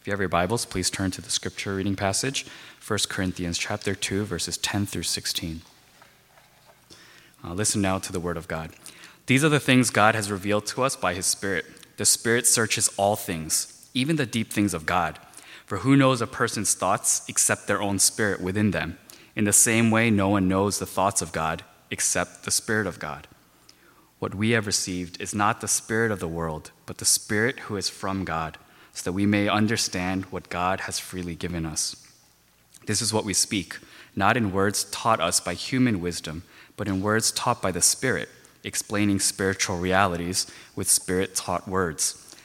If you have your Bibles, please turn to the scripture reading passage, 1 Corinthians chapter 2, verses 10 through 16. Uh, listen now to the word of God. These are the things God has revealed to us by his Spirit. The Spirit searches all things, even the deep things of God. For who knows a person's thoughts except their own spirit within them? In the same way, no one knows the thoughts of God except the Spirit of God. What we have received is not the Spirit of the world, but the Spirit who is from God, so that we may understand what God has freely given us. This is what we speak, not in words taught us by human wisdom, but in words taught by the Spirit, explaining spiritual realities with Spirit taught words.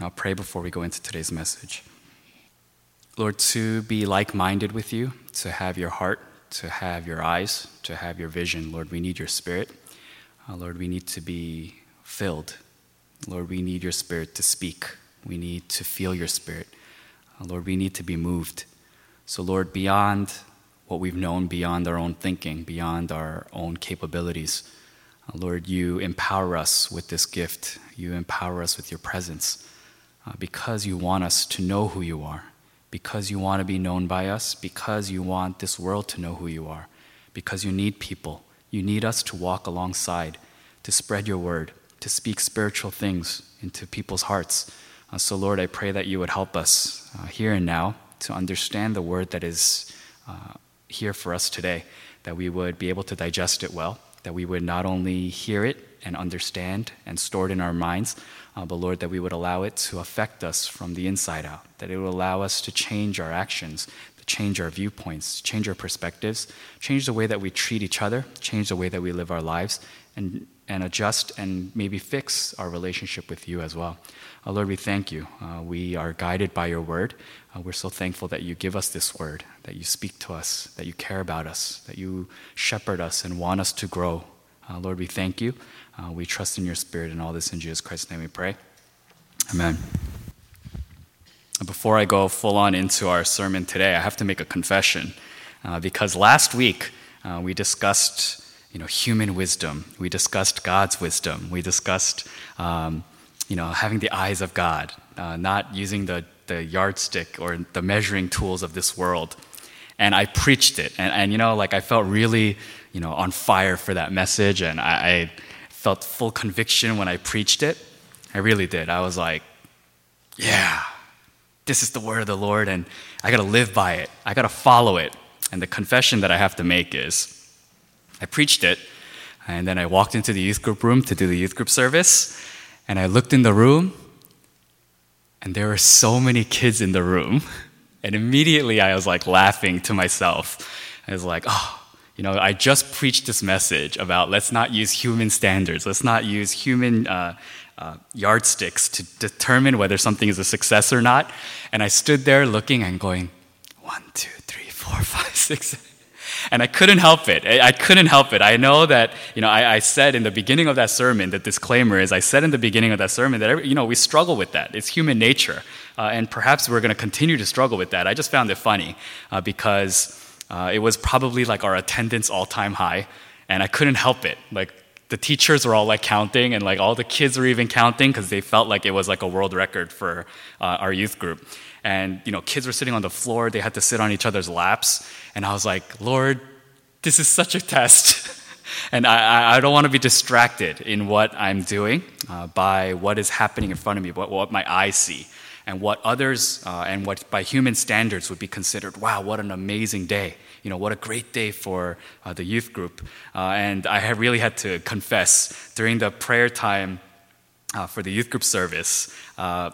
And I'll pray before we go into today's message. Lord, to be like minded with you, to have your heart, to have your eyes, to have your vision, Lord, we need your spirit. Uh, Lord, we need to be filled. Lord, we need your spirit to speak. We need to feel your spirit. Uh, Lord, we need to be moved. So, Lord, beyond what we've known, beyond our own thinking, beyond our own capabilities, uh, Lord, you empower us with this gift. You empower us with your presence uh, because you want us to know who you are, because you want to be known by us, because you want this world to know who you are, because you need people. You need us to walk alongside, to spread your word, to speak spiritual things into people's hearts. Uh, so, Lord, I pray that you would help us uh, here and now to understand the word that is uh, here for us today, that we would be able to digest it well, that we would not only hear it and understand and store it in our minds, uh, but Lord, that we would allow it to affect us from the inside out, that it would allow us to change our actions, to change our viewpoints, change our perspectives, change the way that we treat each other, change the way that we live our lives, and, and adjust and maybe fix our relationship with you as well. Uh, Lord, we thank you. Uh, we are guided by your word. Uh, we're so thankful that you give us this word, that you speak to us, that you care about us, that you shepherd us and want us to grow. Uh, Lord, we thank you. Uh, we trust in your spirit and all this in Jesus Christ's name we pray. Amen. Before I go full on into our sermon today, I have to make a confession uh, because last week uh, we discussed you know, human wisdom, we discussed God's wisdom, we discussed um, you know, having the eyes of God, uh, not using the, the yardstick or the measuring tools of this world. And I preached it, and, and you know, like I felt really you know, on fire for that message, and I, I felt full conviction when I preached it. I really did. I was like, yeah, this is the word of the Lord, and I gotta live by it. I gotta follow it. And the confession that I have to make is I preached it, and then I walked into the youth group room to do the youth group service, and I looked in the room, and there were so many kids in the room. And immediately I was like laughing to myself. I was like, oh, you know, I just preached this message about let's not use human standards, let's not use human uh, uh, yardsticks to determine whether something is a success or not. And I stood there looking and going, one, two, three, four, five, six. And I couldn't help it. I couldn't help it. I know that, you know, I, I, said in the beginning of that sermon, the disclaimer is I said in the beginning of that sermon that, every, you know, we struggle with that. It's human nature. Uh, and perhaps we're going to continue to struggle with that. I just found it funny uh, because uh, it was probably like our attendance all time high. And I couldn't help it. Like, the teachers were all like counting, and like all the kids were even counting because they felt like it was like a world record for uh, our youth group. And you know, kids were sitting on the floor; they had to sit on each other's laps. And I was like, Lord, this is such a test. and I, I, don't want to be distracted in what I'm doing uh, by what is happening in front of me, what, what my eyes see, and what others uh, and what by human standards would be considered, wow, what an amazing day you know, what a great day for uh, the youth group. Uh, and I really had to confess during the prayer time uh, for the youth group service, uh,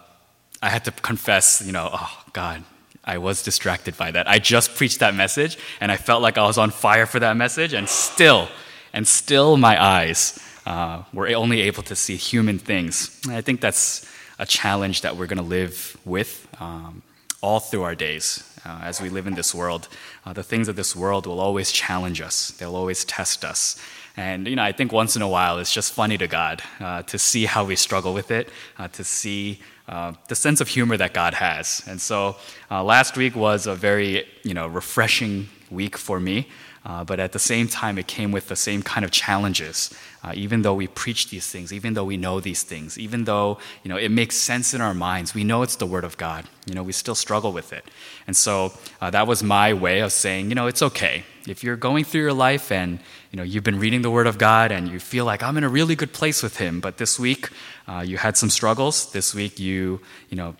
I had to confess, you know, oh, God, I was distracted by that. I just preached that message and I felt like I was on fire for that message, and still, and still my eyes uh, were only able to see human things. And I think that's a challenge that we're going to live with um, all through our days uh, as we live in this world. Uh, the things of this world will always challenge us, they'll always test us. And you know, I think once in a while it's just funny to God uh, to see how we struggle with it, uh, to see uh, the sense of humor that God has. And so uh, last week was a very you know refreshing week for me. Uh, but at the same time, it came with the same kind of challenges. Uh, even though we preach these things, even though we know these things, even though you know it makes sense in our minds, we know it's the Word of God. You know, we still struggle with it. And so uh, that was my way of saying, you know, it's okay if you're going through your life and you know you've been reading the Word of God and you feel like I'm in a really good place with Him, but this week uh, you had some struggles. This week you you know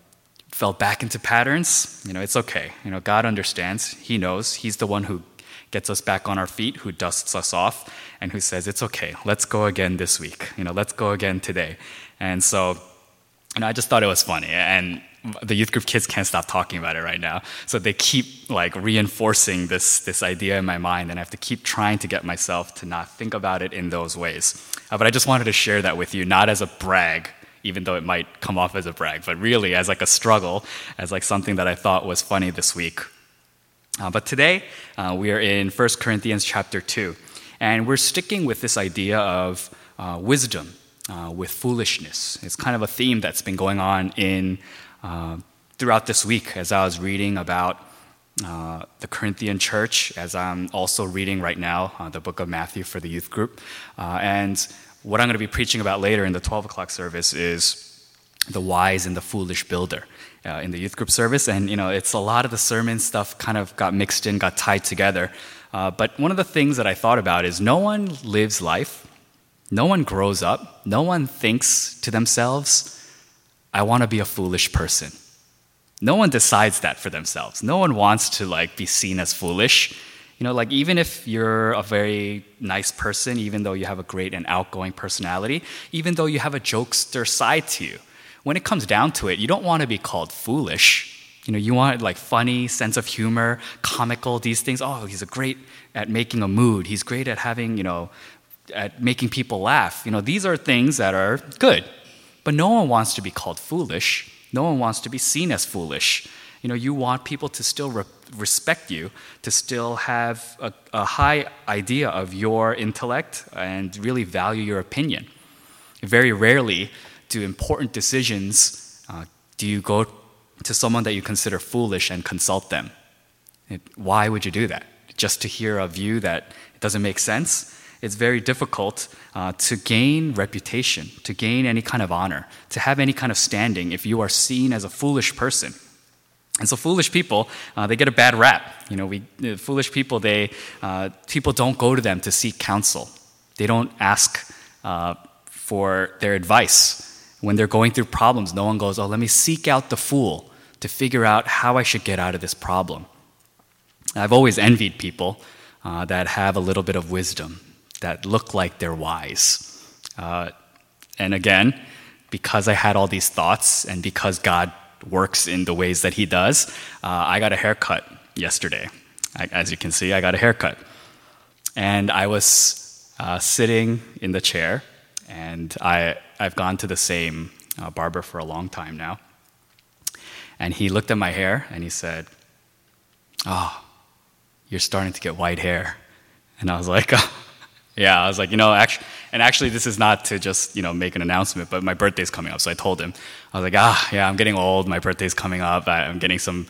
fell back into patterns. You know, it's okay. You know, God understands. He knows. He's the one who gets us back on our feet, who dusts us off, and who says, It's okay, let's go again this week. You know, let's go again today. And so, and I just thought it was funny. And the youth group kids can't stop talking about it right now. So they keep like reinforcing this, this idea in my mind, and I have to keep trying to get myself to not think about it in those ways. Uh, but I just wanted to share that with you, not as a brag, even though it might come off as a brag, but really as like a struggle, as like something that I thought was funny this week. Uh, but today, uh, we are in 1 Corinthians chapter 2, and we're sticking with this idea of uh, wisdom uh, with foolishness. It's kind of a theme that's been going on in uh, throughout this week as I was reading about uh, the Corinthian church, as I'm also reading right now the book of Matthew for the youth group. and what I'm going to be preaching about later in the 12 o'clock service is the wise and the foolish builder uh, in the youth group service, and you know, it's a lot of the sermon stuff kind of got mixed in, got tied together. Uh, but one of the things that I thought about is no one lives life, no one grows up, no one thinks to themselves, "I want to be a foolish person." No one decides that for themselves. No one wants to like be seen as foolish. You know, like even if you're a very nice person, even though you have a great and outgoing personality, even though you have a jokester side to you, when it comes down to it, you don't want to be called foolish. You know, you want like funny, sense of humor, comical, these things. Oh, he's great at making a mood. He's great at having, you know, at making people laugh. You know, these are things that are good. But no one wants to be called foolish. No one wants to be seen as foolish. You know, you want people to still re- respect you, to still have a, a high idea of your intellect and really value your opinion. Very rarely do important decisions, uh, do you go to someone that you consider foolish and consult them? It, why would you do that? Just to hear a view that it doesn't make sense? It's very difficult uh, to gain reputation, to gain any kind of honor, to have any kind of standing if you are seen as a foolish person. And so, foolish people, uh, they get a bad rap. You know, we, uh, foolish people, they, uh, people don't go to them to seek counsel. They don't ask uh, for their advice. When they're going through problems, no one goes, Oh, let me seek out the fool to figure out how I should get out of this problem. I've always envied people uh, that have a little bit of wisdom, that look like they're wise. Uh, and again, because I had all these thoughts and because God works in the ways that He does, uh, I got a haircut yesterday. I, as you can see, I got a haircut. And I was uh, sitting in the chair, and I I've gone to the same uh, barber for a long time now. And he looked at my hair and he said, Oh, you're starting to get white hair. And I was like, oh. Yeah, I was like, you know, actually, and actually, this is not to just, you know, make an announcement, but my birthday's coming up. So I told him, I was like, ah, yeah, I'm getting old. My birthday's coming up. I'm getting some,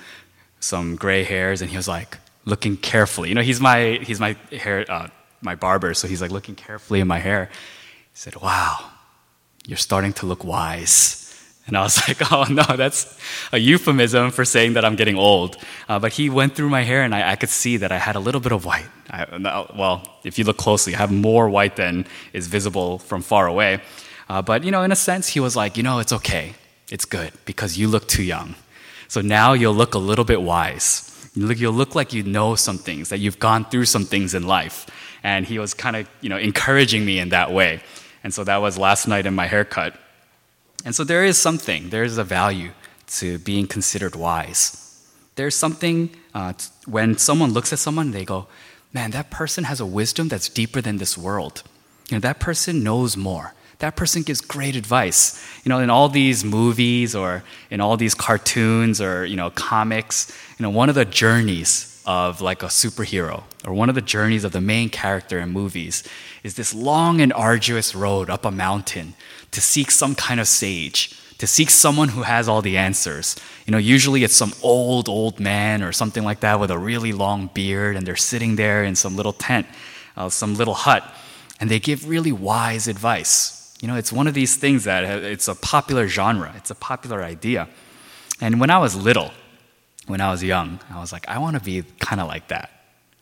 some gray hairs. And he was like, looking carefully. You know, he's my, he's my hair, uh, my barber. So he's like looking carefully in my hair. He said, wow, you're starting to look wise. And I was like, oh no, that's a euphemism for saying that I'm getting old. Uh, but he went through my hair and I, I, could see that I had a little bit of white. I, well, if you look closely, I have more white than is visible from far away. Uh, but, you know, in a sense, he was like, you know, it's okay. It's good because you look too young. So now you'll look a little bit wise. You'll look like you know some things, that you've gone through some things in life. And he was kind of, you know, encouraging me in that way. And so that was last night in my haircut. And so there is something, there is a value to being considered wise. There's something uh, when someone looks at someone, they go, man, that person has a wisdom that's deeper than this world. You know, that person knows more. That person gives great advice. You know, in all these movies or in all these cartoons or, you know, comics, you know, one of the journeys of like a superhero or one of the journeys of the main character in movies is this long and arduous road up a mountain to seek some kind of sage to seek someone who has all the answers. You know, usually it's some old, old man or something like that with a really long beard, and they're sitting there in some little tent, uh, some little hut, and they give really wise advice. You know, it's one of these things that uh, it's a popular genre, it's a popular idea. And when I was little, when I was young, I was like, I want to be kind of like that.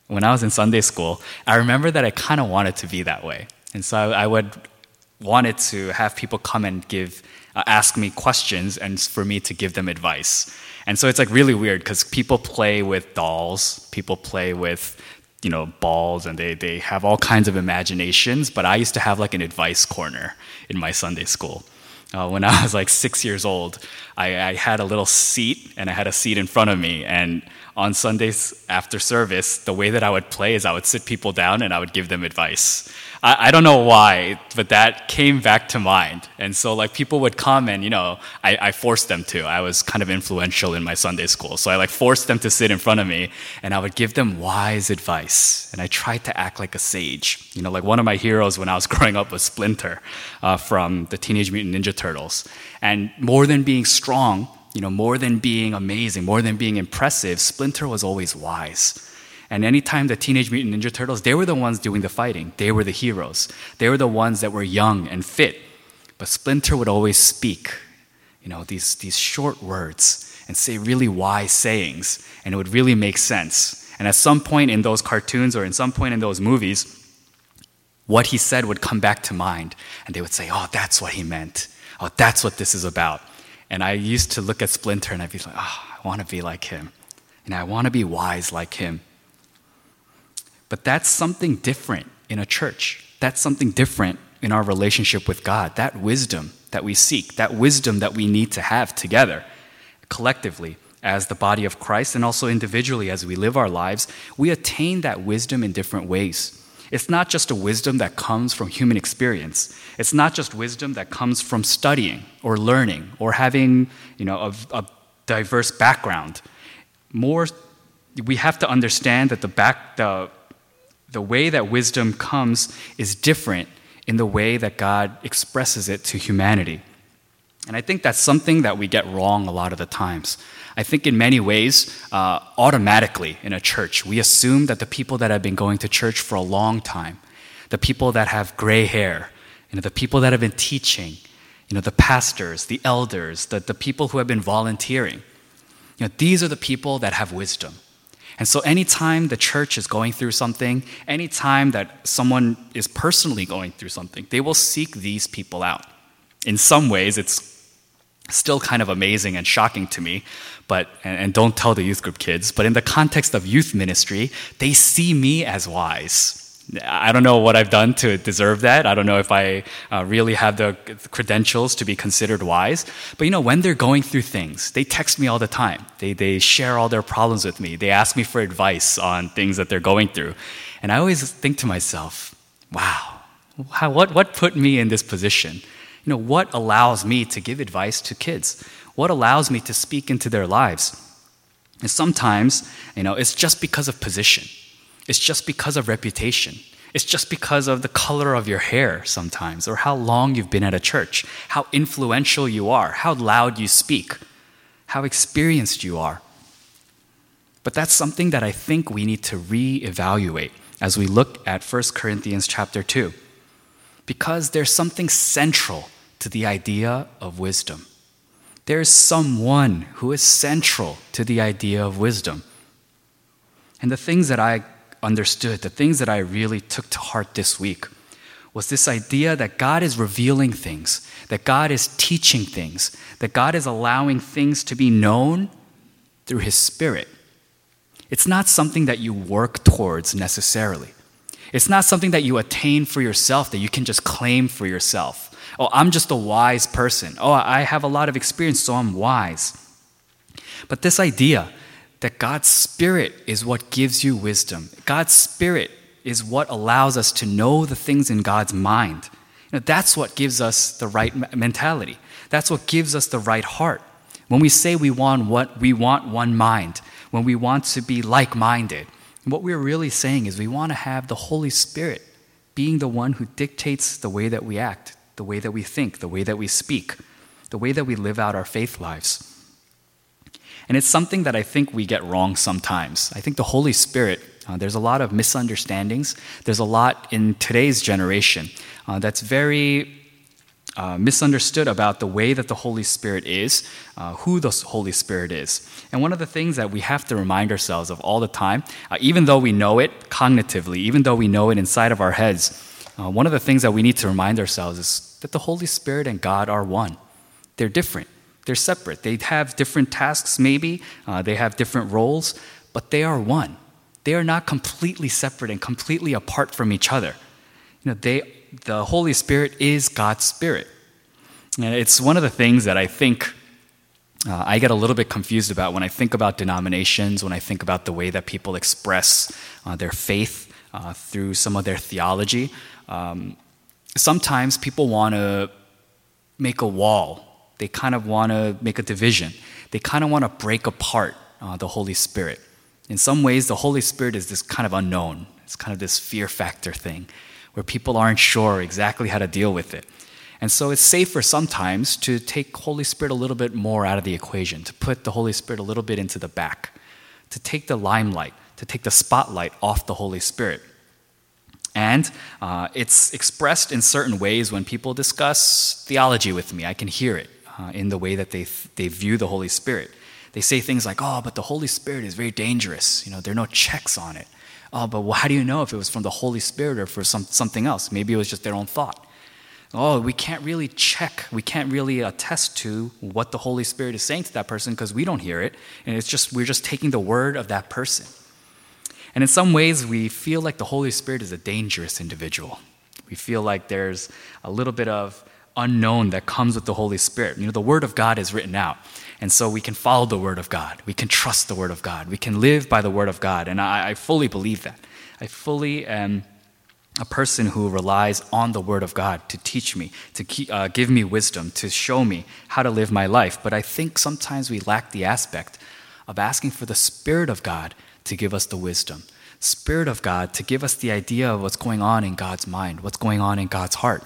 When I was in Sunday school, I remember that I kind of wanted to be that way. And so I, would wanted to have people come and give uh, ask me questions and for me to give them advice. And so it's like really weird because people play with dolls, people play with you know balls and they, they have all kinds of imaginations but i used to have like an advice corner in my sunday school uh, when i was like six years old I, I had a little seat and i had a seat in front of me and on sundays after service the way that i would play is i would sit people down and i would give them advice I, I don't know why, but that came back to mind. And so, like, people would come and, you know, I, I forced them to. I was kind of influential in my Sunday school. So I, like, forced them to sit in front of me and I would give them wise advice. And I tried to act like a sage. You know, like, one of my heroes when I was growing up was Splinter uh, from the Teenage Mutant Ninja Turtles. And more than being strong, you know, more than being amazing, more than being impressive, Splinter was always wise. And anytime the Teenage Mutant Ninja Turtles, they were the ones doing the fighting. They were the heroes. They were the ones that were young and fit. But Splinter would always speak, you know, these, these short words and say really wise sayings, and it would really make sense. And at some point in those cartoons or in some point in those movies, what he said would come back to mind, and they would say, Oh, that's what he meant. Oh, that's what this is about. And I used to look at Splinter and I'd be like, Oh, I want to be like him. And I want to be wise like him. But that's something different in a church. That's something different in our relationship with God. That wisdom that we seek, that wisdom that we need to have together, collectively, as the body of Christ, and also individually as we live our lives, we attain that wisdom in different ways. It's not just a wisdom that comes from human experience. It's not just wisdom that comes from studying or learning or having, you know, a, a diverse background. More, we have to understand that the back, the the way that wisdom comes is different in the way that God expresses it to humanity. And I think that's something that we get wrong a lot of the times. I think in many ways, uh, automatically in a church, we assume that the people that have been going to church for a long time, the people that have gray hair, you know, the people that have been teaching, you know, the pastors, the elders, the, the people who have been volunteering, you know, these are the people that have wisdom. And so, anytime the church is going through something, anytime that someone is personally going through something, they will seek these people out. In some ways, it's still kind of amazing and shocking to me, but, and, and don't tell the youth group kids, but in the context of youth ministry, they see me as wise. I don't know what I've done to deserve that. I don't know if I uh, really have the credentials to be considered wise. But you know, when they're going through things, they text me all the time. They, they share all their problems with me. They ask me for advice on things that they're going through. And I always think to myself, wow, how, what, what put me in this position? You know, what allows me to give advice to kids? What allows me to speak into their lives? And sometimes, you know, it's just because of position. It's just because of reputation. It's just because of the color of your hair sometimes, or how long you've been at a church, how influential you are, how loud you speak, how experienced you are. But that's something that I think we need to reevaluate as we look at 1 Corinthians chapter 2. Because there's something central to the idea of wisdom. There's someone who is central to the idea of wisdom. And the things that I understood, the things that I really took to heart this week, was this idea that God is revealing things, that God is teaching things, that God is allowing things to be known through His Spirit. It's not something that you work towards necessarily. It's not something that you attain for yourself, that you can just claim for yourself. Oh, I'm just a wise person. Oh, I have a lot of experience, so I'm wise. But this idea that God's Spirit is what gives you wisdom. God's Spirit is what allows us to know the things in God's mind. You know, that's what gives us the right mentality. That's what gives us the right heart. When we say we want what we want one mind, when we want to be like-minded, what we're really saying is we want to have the Holy Spirit being the one who dictates the way that we act, the way that we think, the way that we speak, the way that we live out our faith lives. And it's something that I think we get wrong sometimes. I think the Holy Spirit, uh, there's a lot of misunderstandings. There's a lot in today's generation uh, that's very uh, misunderstood about the way that the Holy Spirit is, uh, who the Holy Spirit is. And one of the things that we have to remind ourselves of all the time, uh, even though we know it cognitively, even though we know it inside of our heads, uh, one of the things that we need to remind ourselves is that the Holy Spirit and God are one. They're different, they're separate. They have different tasks, maybe, uh, they have different roles, but they are one. They are not completely separate and completely apart from each other. You know, they, the Holy Spirit is God's Spirit. And it's one of the things that I think uh, I get a little bit confused about when I think about denominations, when I think about the way that people express uh, their faith uh, through some of their theology. Um, sometimes people want to make a wall, they kind of want to make a division, they kind of want to break apart uh, the Holy Spirit. In some ways, the Holy Spirit is this kind of unknown, it's kind of this fear factor thing where people aren't sure exactly how to deal with it. And so it's safer sometimes to take Holy Spirit a little bit more out of the equation, to put the Holy Spirit a little bit into the back, to take the limelight, to take the spotlight off the Holy Spirit. And uh, it's expressed in certain ways when people discuss theology with me. I can hear it uh, in the way that they, they view the Holy Spirit. They say things like, oh, but the Holy Spirit is very dangerous. You know, there are no checks on it. Oh, but well, how do you know if it was from the Holy Spirit or for some, something else? Maybe it was just their own thought. Oh, we can't really check, we can't really attest to what the Holy Spirit is saying to that person because we don't hear it. And it's just, we're just taking the word of that person. And in some ways, we feel like the Holy Spirit is a dangerous individual. We feel like there's a little bit of unknown that comes with the Holy Spirit. You know, the Word of God is written out. And so we can follow the Word of God. We can trust the Word of God. We can live by the Word of God. And I, I fully believe that. I fully am a person who relies on the Word of God to teach me, to keep, uh, give me wisdom, to show me how to live my life. But I think sometimes we lack the aspect of asking for the Spirit of God to give us the wisdom. Spirit of God to give us the idea of what's going on in God's mind, what's going on in God's heart.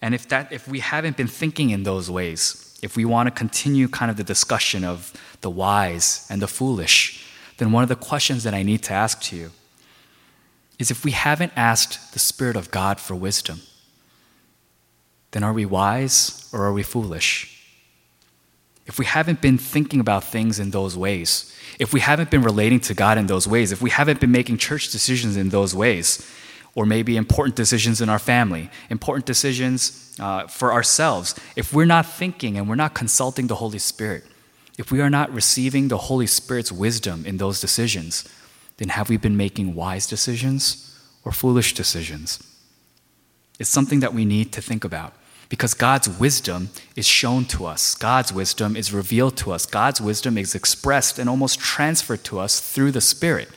And if that if we haven't been thinking in those ways, if we want to continue kind of the discussion of the wise and the foolish, then one of the questions that I need to ask to you is if we haven't asked the Spirit of God for wisdom, then are we wise or are we foolish? If we haven't been thinking about things in those ways, if we haven't been relating to God in those ways, if we haven't been making church decisions in those ways, or maybe important decisions in our family, important decisions uh, for ourselves, if we're not thinking and we're not consulting the Holy Spirit, if we are not receiving the Holy Spirit's wisdom in those decisions, then have we been making wise decisions or foolish decisions? It's something that we need to think about because God's wisdom is shown to us. God's wisdom is revealed to us. God's wisdom is expressed and almost transferred to us through the Spirit.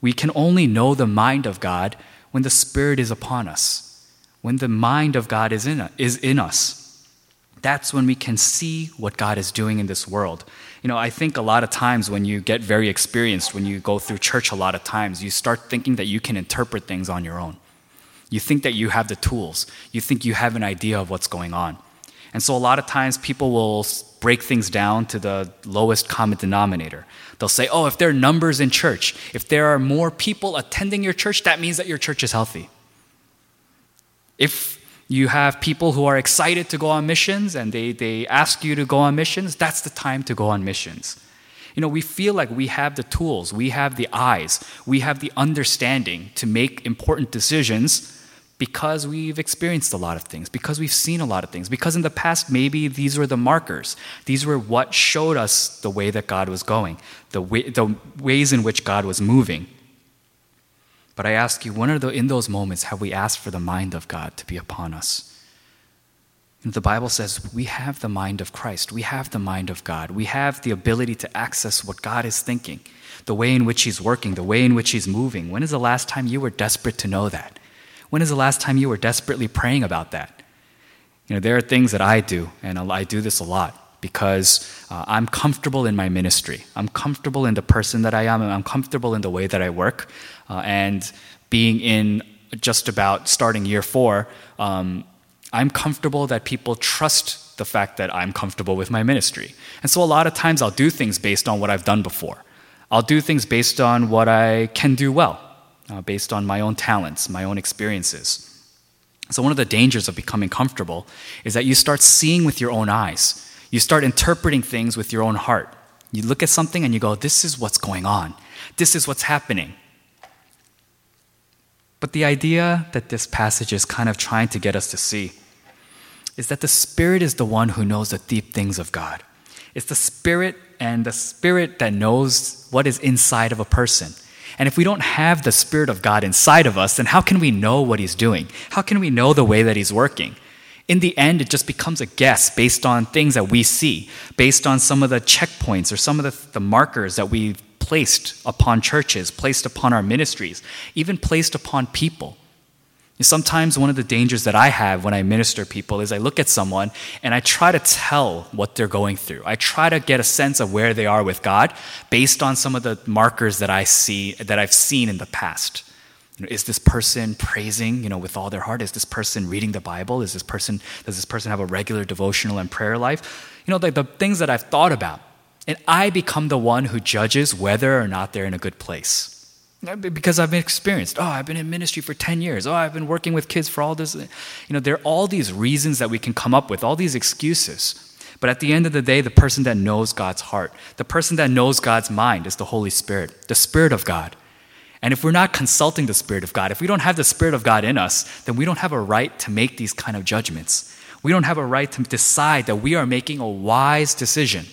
We can only know the mind of God when the Spirit is upon us, when the mind of God is in, is in us. That's when we can see what God is doing in this world. You know, I think a lot of times when you get very experienced, when you go through church a lot of times, you start thinking that you can interpret things on your own. You think that you have the tools, you think you have an idea of what's going on. And so a lot of times people will break things down to the lowest common denominator. They'll say, oh, if there are numbers in church, if there are more people attending your church, that means that your church is healthy. If you have people who are excited to go on missions and they, they ask you to go on missions, that's the time to go on missions. You know, we feel like we have the tools, we have the eyes, we have the understanding to make important decisions because we've experienced a lot of things, because we've seen a lot of things, because in the past, maybe these were the markers. These were what showed us the way that God was going, the, way, the ways in which God was moving. But I ask you, when are the, in those moments have we asked for the mind of God to be upon us? The Bible says we have the mind of Christ. We have the mind of God. We have the ability to access what God is thinking, the way in which He's working, the way in which He's moving. When is the last time you were desperate to know that? When is the last time you were desperately praying about that? You know, there are things that I do, and I do this a lot because uh, I'm comfortable in my ministry. I'm comfortable in the person that I am, and I'm comfortable in the way that I work. Uh, and being in just about starting year four, um, I'm comfortable that people trust the fact that I'm comfortable with my ministry. And so a lot of times I'll do things based on what I've done before. I'll do things based on what I can do well, uh, based on my own talents, my own experiences. So, one of the dangers of becoming comfortable is that you start seeing with your own eyes. You start interpreting things with your own heart. You look at something and you go, This is what's going on. This is what's happening. But the idea that this passage is kind of trying to get us to see is that the Spirit is the one who knows the deep things of God. It's the Spirit and the Spirit that knows what is inside of a person. And if we don't have the Spirit of God inside of us, then how can we know what He's doing? How can we know the way that He's working? In the end, it just becomes a guess based on things that we see, based on some of the checkpoints or some of the, the markers that we've placed upon churches, placed upon our ministries, even placed upon people. Sometimes one of the dangers that I have when I minister people is I look at someone and I try to tell what they're going through. I try to get a sense of where they are with God based on some of the markers that I see that I've seen in the past. You know, is this person praising, you know, with all their heart? Is this person reading the Bible? Is this person does this person have a regular devotional and prayer life? You know, the, the things that I've thought about. And I become the one who judges whether or not they're in a good place. Because I've been experienced. Oh, I've been in ministry for 10 years. Oh, I've been working with kids for all this. You know, there are all these reasons that we can come up with, all these excuses. But at the end of the day, the person that knows God's heart, the person that knows God's mind is the Holy Spirit, the Spirit of God. And if we're not consulting the Spirit of God, if we don't have the Spirit of God in us, then we don't have a right to make these kind of judgments. We don't have a right to decide that we are making a wise decision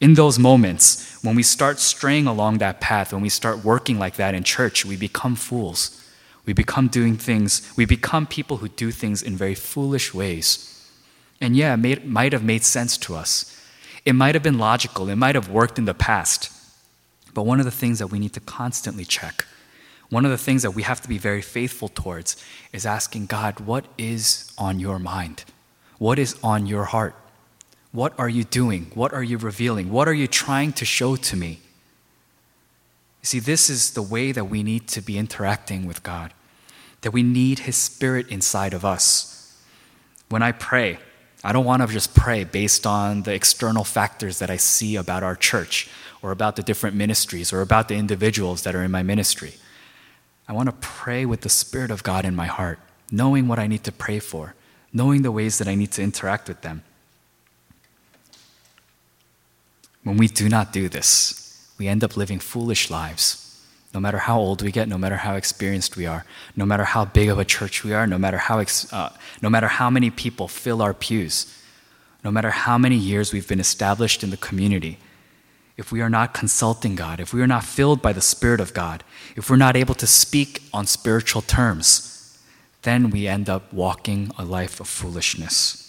in those moments, when we start straying along that path, when we start working like that in church, we become fools. We become doing things, we become people who do things in very foolish ways. And yeah, it made, might have made sense to us. It might have been logical, it might have worked in the past. But one of the things that we need to constantly check, one of the things that we have to be very faithful towards, is asking God, what is on your mind? What is on your heart? What are you doing? What are you revealing? What are you trying to show to me? See, this is the way that we need to be interacting with God, that we need His Spirit inside of us. When I pray, I don't want to just pray based on the external factors that I see about our church or about the different ministries or about the individuals that are in my ministry. I want to pray with the Spirit of God in my heart, knowing what I need to pray for, knowing the ways that I need to interact with them. When we do not do this, we end up living foolish lives. No matter how old we get, no matter how experienced we are, no matter how big of a church we are, no matter how, ex- uh, no matter how many people fill our pews, no matter how many years we've been established in the community, if we are not consulting God, if we are not filled by the Spirit of God, if we're not able to speak on spiritual terms, then we end up walking a life of foolishness.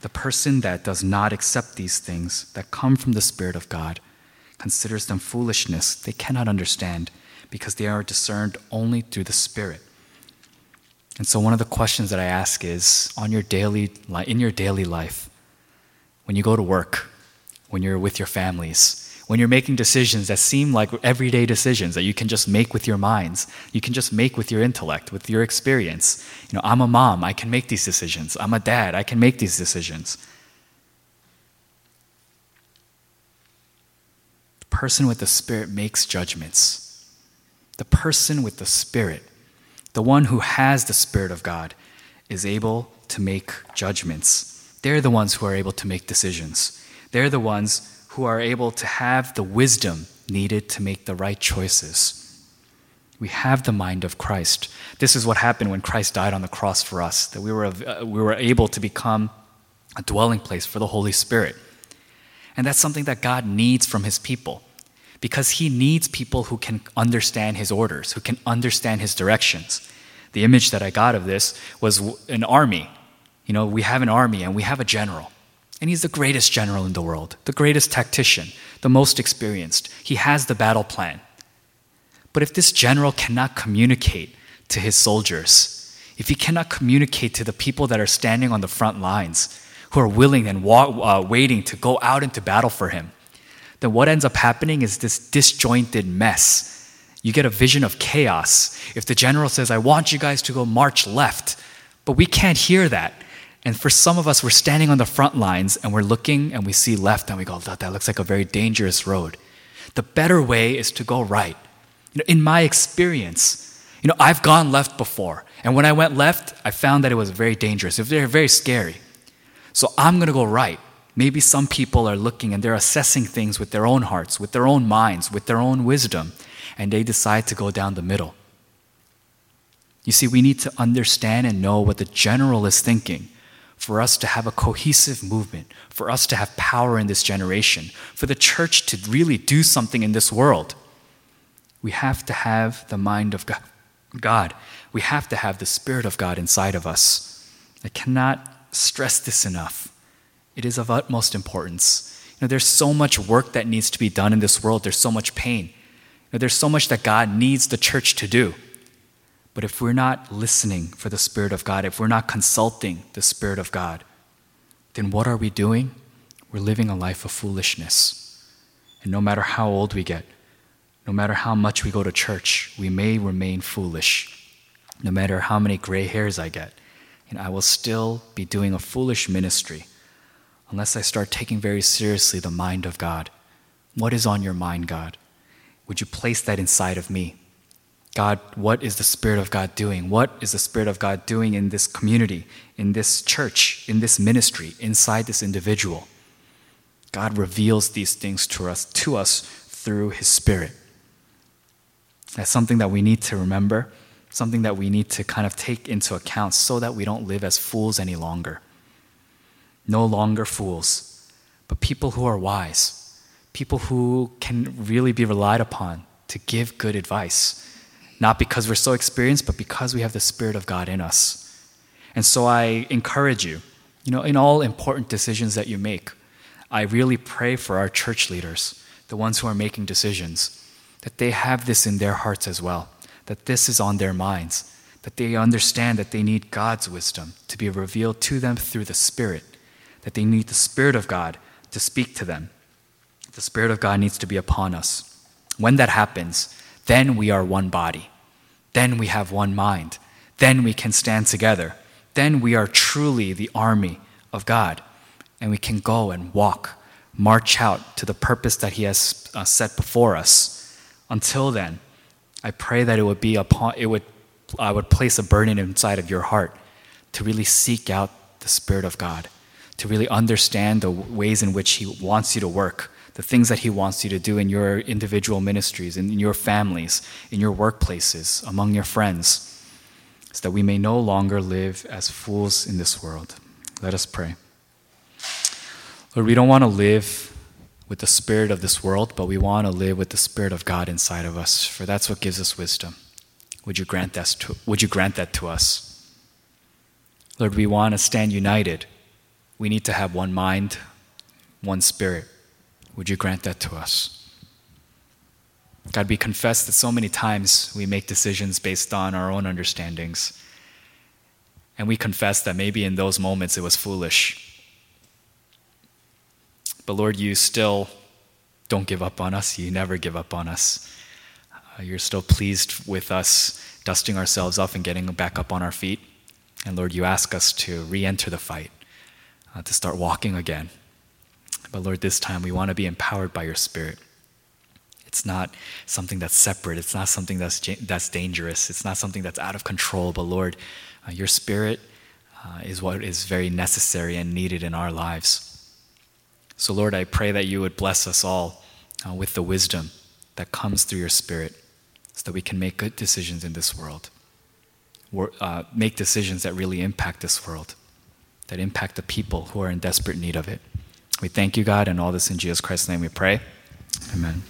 The person that does not accept these things that come from the Spirit of God considers them foolishness they cannot understand because they are discerned only through the Spirit. And so one of the questions that I ask is on your daily in your daily life when you go to work, when you're with your families, when you're making decisions that seem like everyday decisions that you can just make with your minds, you can just make with your intellect, with your experience. You know, I'm a mom, I can make these decisions. I'm a dad, I can make these decisions. The person with the Spirit makes judgments. The person with the Spirit, the one who has the Spirit of God, is able to make judgments. They're the ones who are able to make decisions. They're the ones who are able to have the wisdom needed to make the right choices. We have the mind of Christ. This is what happened when Christ died on the cross for us, that we were, uh, we were able to become a dwelling place for the Holy Spirit. And that's something that God needs from his people because he needs people who can understand his orders, who can understand his directions. The image that I got of this was an army You know, we have an army and we have a general. And he's the greatest general in the world, the greatest tactician, the most experienced. He has the battle plan. But if this general cannot communicate to his soldiers, if he cannot communicate to the people that are standing on the front lines, who are willing and wa- uh, waiting to go out into battle for him, then what ends up happening is this disjointed mess. You get a vision of chaos. If the general says, I want you guys to go march left, but we can't hear that. And for some of us, we're standing on the front lines and we're looking and we see left and we go, that, that looks like a very dangerous road. The better way is to go right. You know, in my experience, you know, I've gone left before. And when I went left, I found that it was very dangerous. It was very scary. So I'm going to go right. Maybe some people are looking and they're assessing things with their own hearts, with their own minds, with their own wisdom, and they decide to go down the middle. You see, we need to understand and know what the general is thinking for us to have a cohesive movement, for us to have power in this generation, for the church to really do something in this world. We have to have the mind of God. We have to have the Spirit of God inside of us. I cannot stress this enough. It is of utmost importance. You know, there's so much work that needs to be done in this world. There's so much pain. You know, there's so much that God needs the church to do. But if we're not listening for the Spirit of God, if we're not consulting the Spirit of God, then what are we doing? We're living a life of foolishness. And no matter how old we get, no matter how much we go to church, we may remain foolish. No matter how many gray hairs I get, and I will still be doing a foolish ministry unless I start taking very seriously the mind of God. What is on your mind, God? Would you place that inside of me? God, what is the Spirit of God doing? What is the Spirit of God doing in this community, in this church, in this ministry, inside this individual? God reveals these things to us, to us through His Spirit. That's something that we need to remember, something that we need to kind of take into account so that we don't live as fools any longer. No longer fools, but people who are wise, people who can really be relied upon to give good advice not because we're so experienced, but because we have the Spirit of God in us. And so I encourage you, you know, in all important decisions that you make, I really pray for our church leaders, the ones who are making decisions, that they have this in their hearts as well, that this is on their minds, that they understand that they need God's wisdom to be revealed to them through the Spirit, that they need the Spirit of God to speak to them. The Spirit of God needs to be upon us. When that happens, then we are one body. Then we have one mind. Then we can stand together. Then we are truly the army of God. And we can go and walk, march out to the purpose that He has uh, set before us. Until then, I pray that it would be upon, it would, I would place a burden inside of your heart to really seek out the Spirit of God, to really understand the ways in which He wants you to work, the things that He wants you to do in your individual ministries, in your families, in your workplaces, among your friends, so that we may no longer live as fools in this world. Let us pray. Lord, we don't want to live with the spirit of this world, but we want to live with the spirit of God inside of us, for that's what gives us wisdom. Would you grant that to, would you grant that to us? Lord, we want to stand united. We need to have one mind, one spirit. Would you grant that to us? God, we confess that so many times we make decisions based on our own understandings. And we confess that maybe in those moments it was foolish. But Lord, you still don't give up on us. You never give up on us. Uh, you're still pleased with us dusting ourselves off and getting back up on our feet. And Lord, you ask us to re enter the fight, uh, to start walking again. But Lord, this time we want to be empowered by your Spirit. It's not something that's separate. It's not something that's, that's dangerous. It's not something that's out of control. But Lord, uh, your Spirit uh, is what is very necessary and needed in our lives. So, Lord, I pray that you would bless us all uh, with the wisdom that comes through your Spirit so that we can make good decisions in this world. Uh, make decisions that really impact this world, that impact the people who are in desperate need of it. We thank you, God, and all this in Jesus Christ's name we pray. Amen.